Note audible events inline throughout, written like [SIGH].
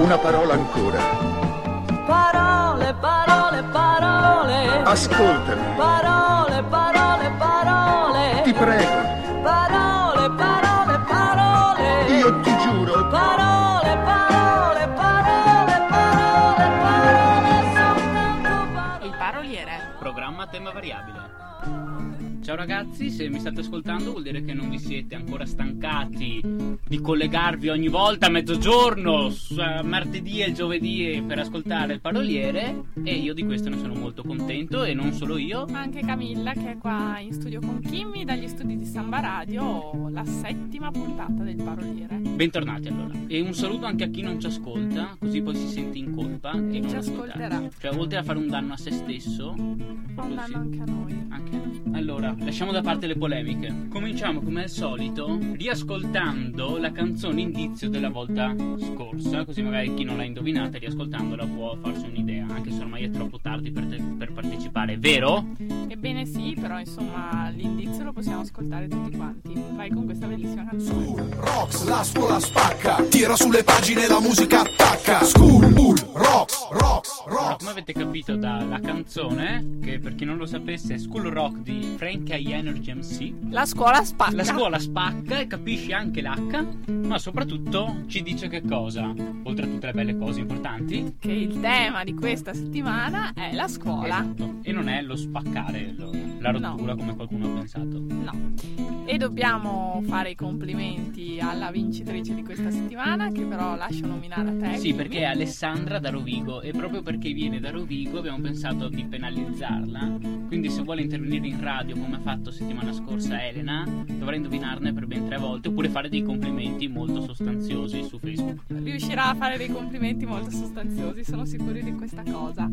Una parola ancora. Parole, parole, parole. Ascoltami. Parole, parole, parole. Ti prego. Parole, parole, parole. Io ti giuro. Parole, parole, parole, parole, parole, soltanto parole. Il paroliere. Programma a tema variabile. Ciao ragazzi, se mi state ascoltando vuol dire che non vi siete ancora stancati di collegarvi ogni volta a mezzogiorno, a martedì e giovedì per ascoltare il paroliere e io di questo ne sono molto contento e non solo io. Ma anche Camilla che è qua in studio con Kimmy dagli studi di Samba Radio, la settima puntata del paroliere. Bentornati allora. E un saluto anche a chi non ci ascolta, così poi si sente in colpa. di E non ci ascolterà. Cioè, oltre a fare un danno a se stesso, Fa un danno anche a noi. Anche. Allora, lasciamo da parte le polemiche. Cominciamo come al solito riascoltando la canzone indizio della volta scorsa, così magari chi non l'ha indovinata riascoltandola può farsi un'idea, anche se ormai è troppo tardi per, te- per partecipare, vero? Ebbene sì, però insomma l'indizio lo possiamo ascoltare tutti quanti. Vai con questa bellissima canzone. Rocks, la scuola spacca, tira sulle pagine la musica attacca. School, bull, rocks, rocks, Allora, rocks. come avete capito dalla canzone, che per chi non lo sapesse è School Rock di Frank I Energy MC, La scuola spacca. La scuola spacca e capisci anche l'H, ma soprattutto ci dice che cosa, oltre a tutte le belle cose importanti. Che il tema di questa settimana è la scuola. Esatto. E non è lo spaccare, lo- la rottura come qualcuno ha pensato. No. E dobbiamo fare i complimenti alla vincitrice di questa settimana, che però lascio nominare a te. Sì, perché è Alessandra da Rovigo e proprio perché viene da Rovigo abbiamo pensato di penalizzarla. Quindi se vuole intervenire in radio come ha fatto settimana scorsa Elena, dovrà indovinarne per ben tre volte oppure fare dei complimenti molto sostanziosi su Facebook. riuscirà a fare dei complimenti molto sostanziosi, sono sicuri di questa cosa.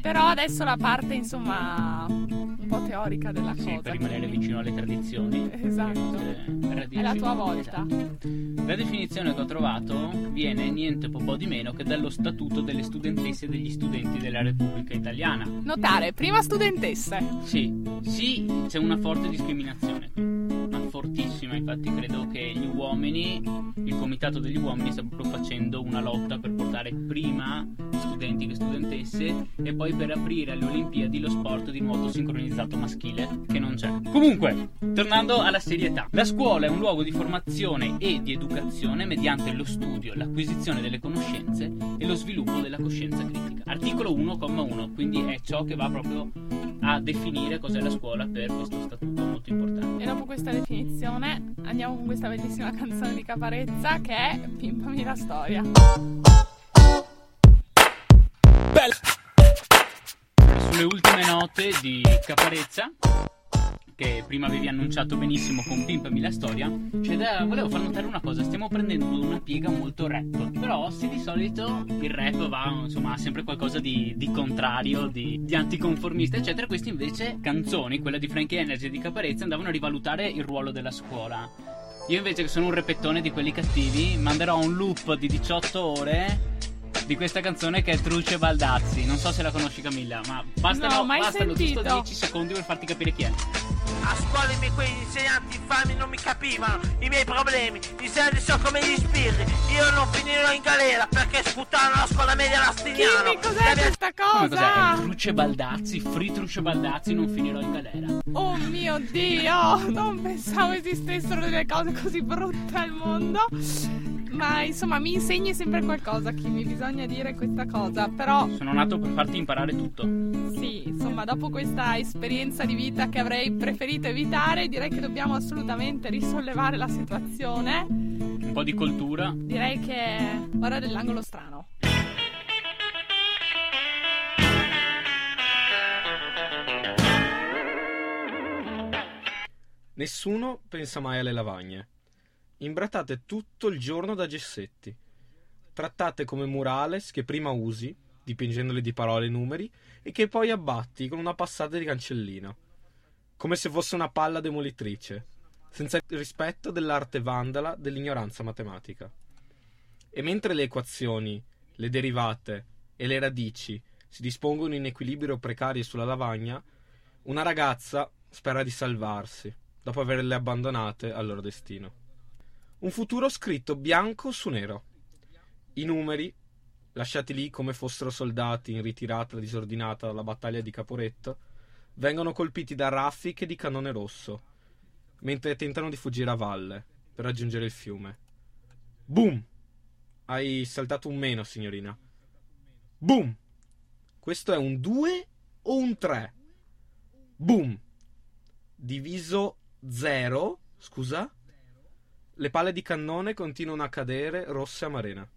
Però adesso la parte, insomma, un po' teorica della Sì, cosa. per rimanere vicino alle tradizioni. Esatto. Eh, È la tua volta. Esatto. La definizione che ho trovato viene niente po' di meno che dallo statuto delle studentesse e degli studenti della Repubblica Italiana. Notare, prima studentesse. Sì, sì, c'è una forte discriminazione. Qui, ma fortissima, infatti credo che gli uomini, il comitato degli uomini sta proprio facendo una lotta per portare prima studenti che studentesse e poi per aprire alle Olimpiadi lo sport di nuoto sincronizzato maschile, che non c'è. Comunque, tornando alla serietà, la scuola è un luogo di formazione e di educazione mediante lo studio, l'acquisizione delle conoscenze e lo sviluppo della coscienza critica. Articolo 1,1, quindi è ciò che va proprio a definire cos'è la scuola per questo statuto molto importante. E dopo questa definizione andiamo con questa bellissima canzone di Caparezza che è Pimpami la storia. Sulle ultime note di Caparezza, che prima avevi annunciato benissimo con Pimpami la storia, c'è da- volevo far notare una cosa, stiamo prendendo una piega molto rap, però se di solito il rap va, insomma, ha sempre qualcosa di, di contrario, di, di anticonformista, eccetera, queste invece canzoni, quella di Frankie Energy e di Caparezza, andavano a rivalutare il ruolo della scuola. Io invece che sono un repettone di quelli cattivi, manderò un loop di 18 ore di questa canzone che è Truce Baldazzi. Non so se la conosci Camilla, ma bastano, No, mai bastano giusto sentito. 10 secondi per farti capire chi è. A scuola i miei quegli insegnanti infami non mi capivano i miei problemi, gli insegnanti sono come gli spirri, io non finirò in galera perché sputano la scuola media Lastignano. Kimmy, cos'è questa Come cos'è? È cosa? Truce Baldazzi, free Truce Baldazzi, non finirò in galera. Oh mio dio, non pensavo esistessero delle cose così brutte al mondo. Ma insomma, mi insegni sempre qualcosa, Kimmy, bisogna dire questa cosa. Però Sono nato per farti imparare tutto. sì, insomma, dopo questa esperienza di vita che avrei preferito evitare, direi che dobbiamo assolutamente risollevare la situazione. Un po' di cultura. Direi che è ora dell'angolo strano. Nessuno pensa mai alle lavagne. Imbrattate tutto il giorno da gessetti. Trattate come murales che prima usi, dipingendoli di parole e numeri, e che poi abbatti con una passata di cancellino. Come se fosse una palla demolitrice, senza il rispetto dell'arte vandala dell'ignoranza matematica. E mentre le equazioni, le derivate e le radici si dispongono in equilibrio precario sulla lavagna, una ragazza spera di salvarsi dopo averle abbandonate al loro destino. Un futuro scritto bianco su nero. I numeri, lasciati lì come fossero soldati in ritirata disordinata dalla battaglia di Caporetto, vengono colpiti da raffiche di cannone rosso, mentre tentano di fuggire a valle per raggiungere il fiume. Boom! Hai saltato un meno, signorina. Boom! Questo è un 2 o un 3? Boom! Diviso 0, scusa? Le palle di cannone continuano a cadere rosse a marena.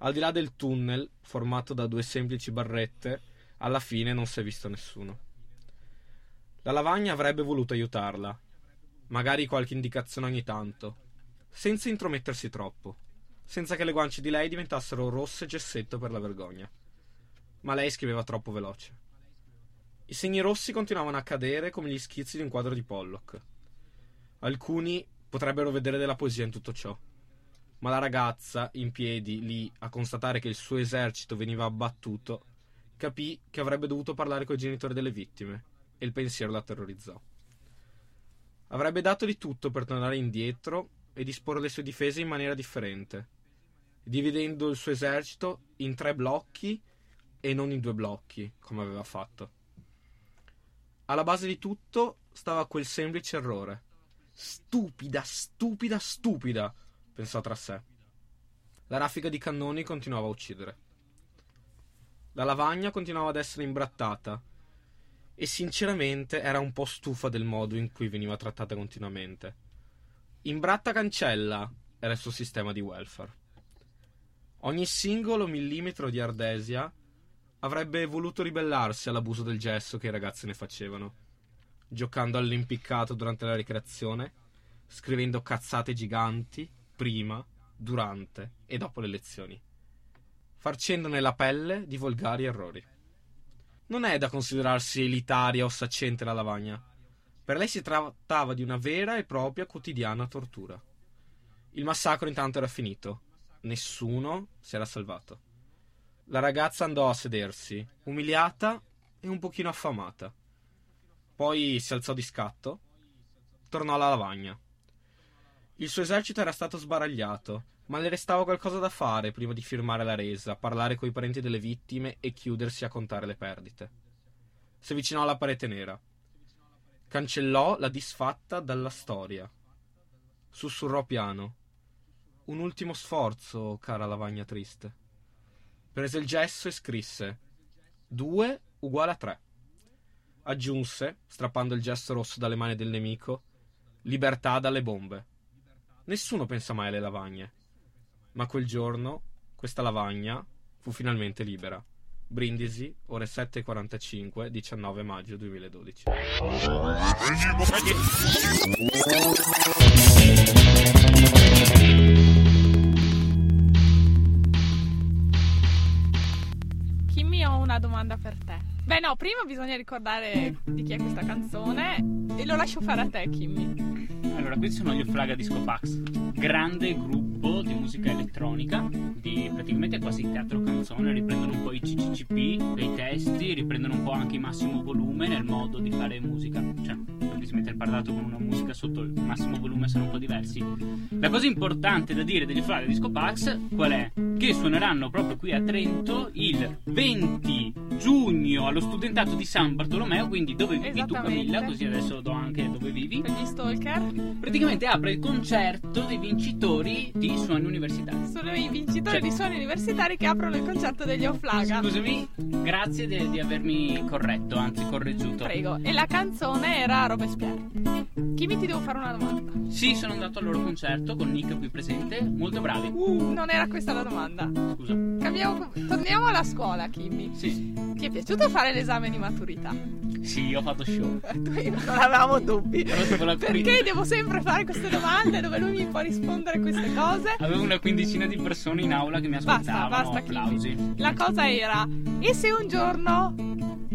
Al di là del tunnel, formato da due semplici barrette, alla fine non si è visto nessuno. La lavagna avrebbe voluto aiutarla, magari qualche indicazione ogni tanto, senza intromettersi troppo, senza che le guance di lei diventassero rosse gessetto per la vergogna. Ma lei scriveva troppo veloce. I segni rossi continuavano a cadere come gli schizzi di un quadro di Pollock. Alcuni potrebbero vedere della poesia in tutto ciò. Ma la ragazza, in piedi lì a constatare che il suo esercito veniva abbattuto, capì che avrebbe dovuto parlare coi genitori delle vittime e il pensiero la terrorizzò. Avrebbe dato di tutto per tornare indietro e disporre le sue difese in maniera differente, dividendo il suo esercito in tre blocchi e non in due blocchi, come aveva fatto. Alla base di tutto stava quel semplice errore. Stupida, stupida, stupida, pensò tra sé. La raffica di cannoni continuava a uccidere. La lavagna continuava ad essere imbrattata e sinceramente era un po' stufa del modo in cui veniva trattata continuamente. Imbratta cancella era il suo sistema di welfare. Ogni singolo millimetro di ardesia avrebbe voluto ribellarsi all'abuso del gesso che i ragazzi ne facevano, giocando all'impiccato durante la ricreazione, scrivendo cazzate giganti prima, durante e dopo le lezioni, farcendone la pelle di volgari errori. Non è da considerarsi elitaria o saccente la lavagna. Per lei si trattava di una vera e propria quotidiana tortura. Il massacro intanto era finito. Nessuno si era salvato. La ragazza andò a sedersi, umiliata e un pochino affamata. Poi si alzò di scatto, tornò alla lavagna. Il suo esercito era stato sbaragliato, ma le restava qualcosa da fare prima di firmare la resa, parlare coi parenti delle vittime e chiudersi a contare le perdite. Si avvicinò alla parete nera. Cancellò la disfatta dalla storia. Sussurrò piano. Un ultimo sforzo, cara lavagna triste. Prese il gesso e scrisse 2 uguale a 3. Aggiunse, strappando il gesso rosso dalle mani del nemico, libertà dalle bombe. Nessuno pensa mai alle lavagne. Ma quel giorno, questa lavagna fu finalmente libera. Brindisi, ore 7.45, 19 maggio 2012. Una domanda per te. Beh, no, prima bisogna ricordare di chi è questa canzone e lo lascio fare a te, Kimmy. Allora, questi sono gli Offlaga Disco Pax, grande gruppo di musica elettronica, di praticamente quasi teatro canzone, riprendono un po' i CCCP dei testi, riprendono un po' anche il massimo volume nel modo di fare musica, cioè perché si mette il parlato con una musica sotto il massimo volume sono un po' diversi. La cosa importante da dire degli Offlaga Disco Pax qual è? Che suoneranno proprio qui a Trento il 20 giugno allo studentato di San Bartolomeo, quindi dove vivi tu. Camilla, così adesso do anche dove vivi. Per gli stalker. Praticamente apre il concerto dei vincitori di suoni universitari. Sono i vincitori Cioè- di suoni universitari che aprono il concerto degli Offlaga. Scusami, grazie di, di avermi corretto, anzi correggiuto. Prego. E la canzone era Robespierre. Kimmy, ti devo fare una domanda. Sì, sono andato al loro concerto con Nick qui presente, molto bravi. Non era questa la domanda. Scusa. Cambiamo, torniamo alla scuola, Kimmy. Sì, Ti è piaciuto fare l'esame di maturità? sì, ho fatto show. [LAUGHS] Io non avevamo dubbi. Perché devo sempre fare queste domande dove lui mi può rispondere queste cose? Avevo una quindicina di persone in aula che mi Basta, ascoltavano. basta, applausi. Kimmy. La cosa era, e se un giorno,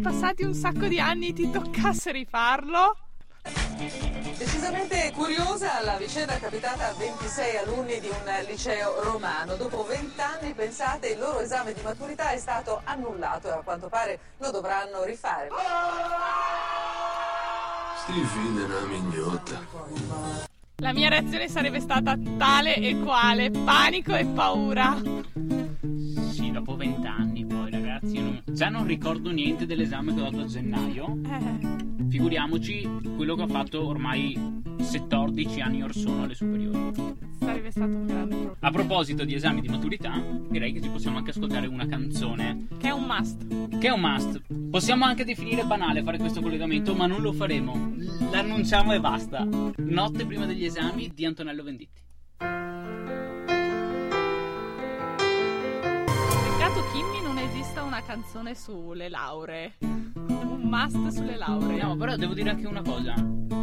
passati un sacco di anni, ti toccasse rifarlo? Decisamente curiosa la vicenda capitata a 26 alunni di un liceo romano. Dopo 20 anni, pensate, il loro esame di maturità è stato annullato e a quanto pare lo dovranno rifare. Sti fine una mignotta. La mia reazione sarebbe stata tale e quale, panico e paura. Sì, l'ho Già non ricordo niente dell'esame che ho dato a gennaio. Eh, Figuriamoci quello che ho fatto ormai 14 anni or sono alle superiori. sarebbe stato un grande problema. A proposito di esami di maturità, direi che ci possiamo anche ascoltare una canzone Che è un must. che è un must. Possiamo anche definire banale fare questo collegamento, ma non lo faremo. L'annunciamo e basta. Notte prima degli esami di Antonello Venditti. Peccato Kimmy non esista una canzone sulle lauree. Un must sulle lauree. No, però devo dire anche una cosa.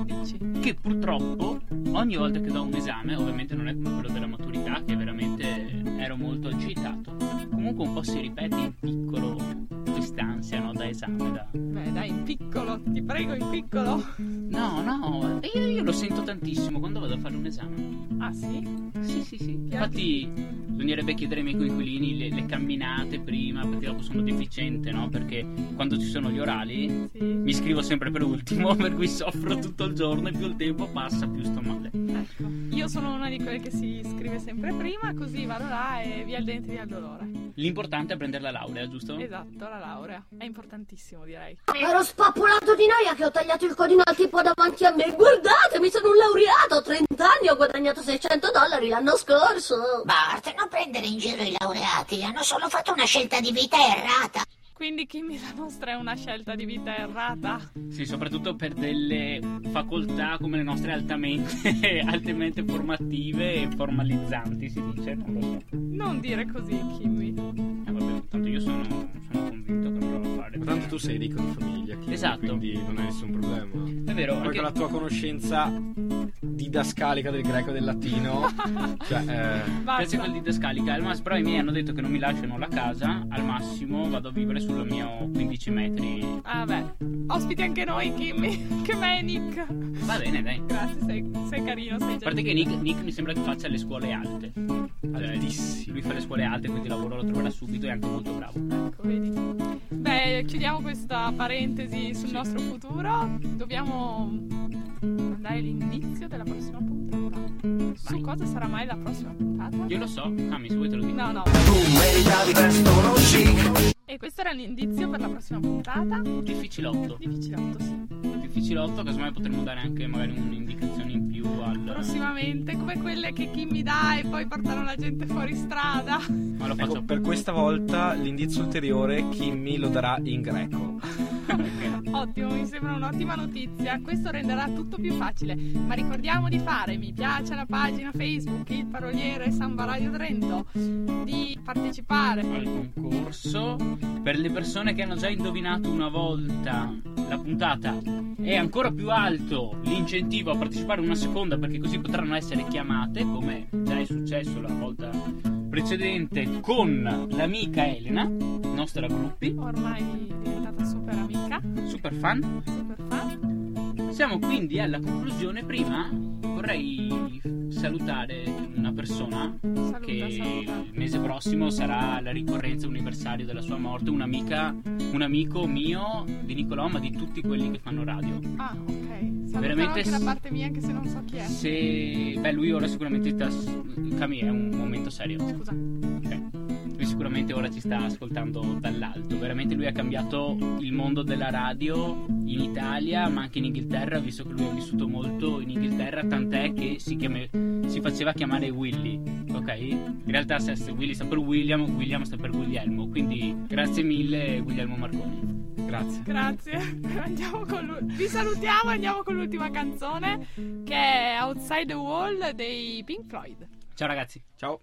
Dici. Che purtroppo ogni volta che do un esame, ovviamente non è come quello della maturità, che veramente ero molto agitato. Comunque un po' si ripete in piccolo quest'ansia, no? Da esame, da... Beh, dai, in piccolo, ti prego, in piccolo. No, no, io, io lo sento tantissimo quando vado a fare un esame. Ah, sì? Sì, sì, sì. Infatti bisognerebbe chiedere ai miei coinquilini le, le camminate prima, perché dopo sono deficiente, no? Perché quando ci sono gli orali Sì. mi scrivo sempre per ultimo, [LAUGHS] per cui soffro tutto il giorno e più il tempo passa più sto male. Io sono una di quelle che si iscrive sempre prima, così vado là e via il dente, via il dolore. L'importante è prendere la laurea, giusto? Esatto, la laurea. È importantissimo, direi. Ero spappolato di noia che ho tagliato il codino al tipo davanti a me. Guardate, mi sono un laureato. Ho 30 anni, ho guadagnato 600 dollari l'anno scorso. Bart, non prendere in giro i laureati, hanno solo fatto una scelta di vita errata. Quindi Kimmy la nostra è una scelta di vita errata. Sì, soprattutto per delle facoltà come le nostre altamente, [LAUGHS] altamente formative e formalizzanti, si dice, non lo so. Non dire così, Kimmy. Eh, vabbè, tanto io sono, sono convinto che andrò a fare. Ma tanto tu sei ricco di famiglia, Kim, Esatto. quindi non hai nessun problema. È vero, Poi anche- con la tua conoscenza didascalica del greco e del latino, [LAUGHS] cioè, eh, Grazie a Basta. quel di Descalica, al mas- però i miei hanno detto che non mi lasciano la casa, al massimo vado a vivere sul mio 15 metri. Ah, beh. Ospiti anche noi, Kimmy. [LAUGHS] Che me, Nick. Va bene, dai. Grazie, sei, sei carino, sei A parte che. Nick, Nick mi sembra che faccia le scuole alte. Cioè, altissimo. lui fa le scuole alte, quindi lavoro lo troverà subito e è anche molto bravo. Ecco, vedi. Beh, chiudiamo questa parentesi sul nostro futuro. Dobbiamo dare l'indizio della prossima puntata. Su cosa sarà mai la prossima puntata? Io lo so, Cami, se vuoi te lo dico. No, no. E questo era l'indizio per la prossima puntata. Difficilotto. Difficilotto, sì. Difficilotto, casomai potremmo dare anche magari un'indicazione in più al. Prossimamente, come quelle che chi mi dà e poi portano la gente fuori strada. Ma lo faccio ecco, per questa volta l'indizio ulteriore Kimmy lo darà in greco. [LAUGHS] Ottimo, mi sembra un'ottima notizia. Questo renderà tutto più facile. Ma ricordiamo di fare mi piace alla pagina Facebook Il Paroliere Samba Radio Trento, di partecipare. al concorso. Per le persone che hanno già indovinato una volta la puntata è ancora più alto l'incentivo a partecipare una seconda perché così potranno essere chiamate, come già è successo la volta precedente con l'amica Elena, nostra gruppi, Ormai diventata super super fan. super fan. Siamo quindi alla conclusione. Prima vorrei salutare una persona Saluta, che saluta. il mese prossimo sarà la ricorrenza anniversario della sua morte, un'amica, un amico mio di Nicolò, ma di tutti quelli che fanno radio. Ah, ok. Saluterò Veramente anche da parte mia, anche se non so chi è. Se beh, lui ora sicuramente sta Cami è un momento serio. Scusa. Sicuramente ora ci sta ascoltando dall'alto. Veramente lui ha cambiato il mondo della radio in Italia, ma anche in Inghilterra, visto che lui ha vissuto molto in Inghilterra, tant'è che si, chiame- si faceva chiamare Willy. Ok? In realtà se, Willy sta per William, William sta per Guglielmo. Quindi grazie mille Guglielmo Marconi. Grazie. Grazie. [LAUGHS] Andiamo con l'u- Vi salutiamo, andiamo con l'ultima canzone che è Outside the Wall dei Pink Floyd. Ciao ragazzi. Ciao.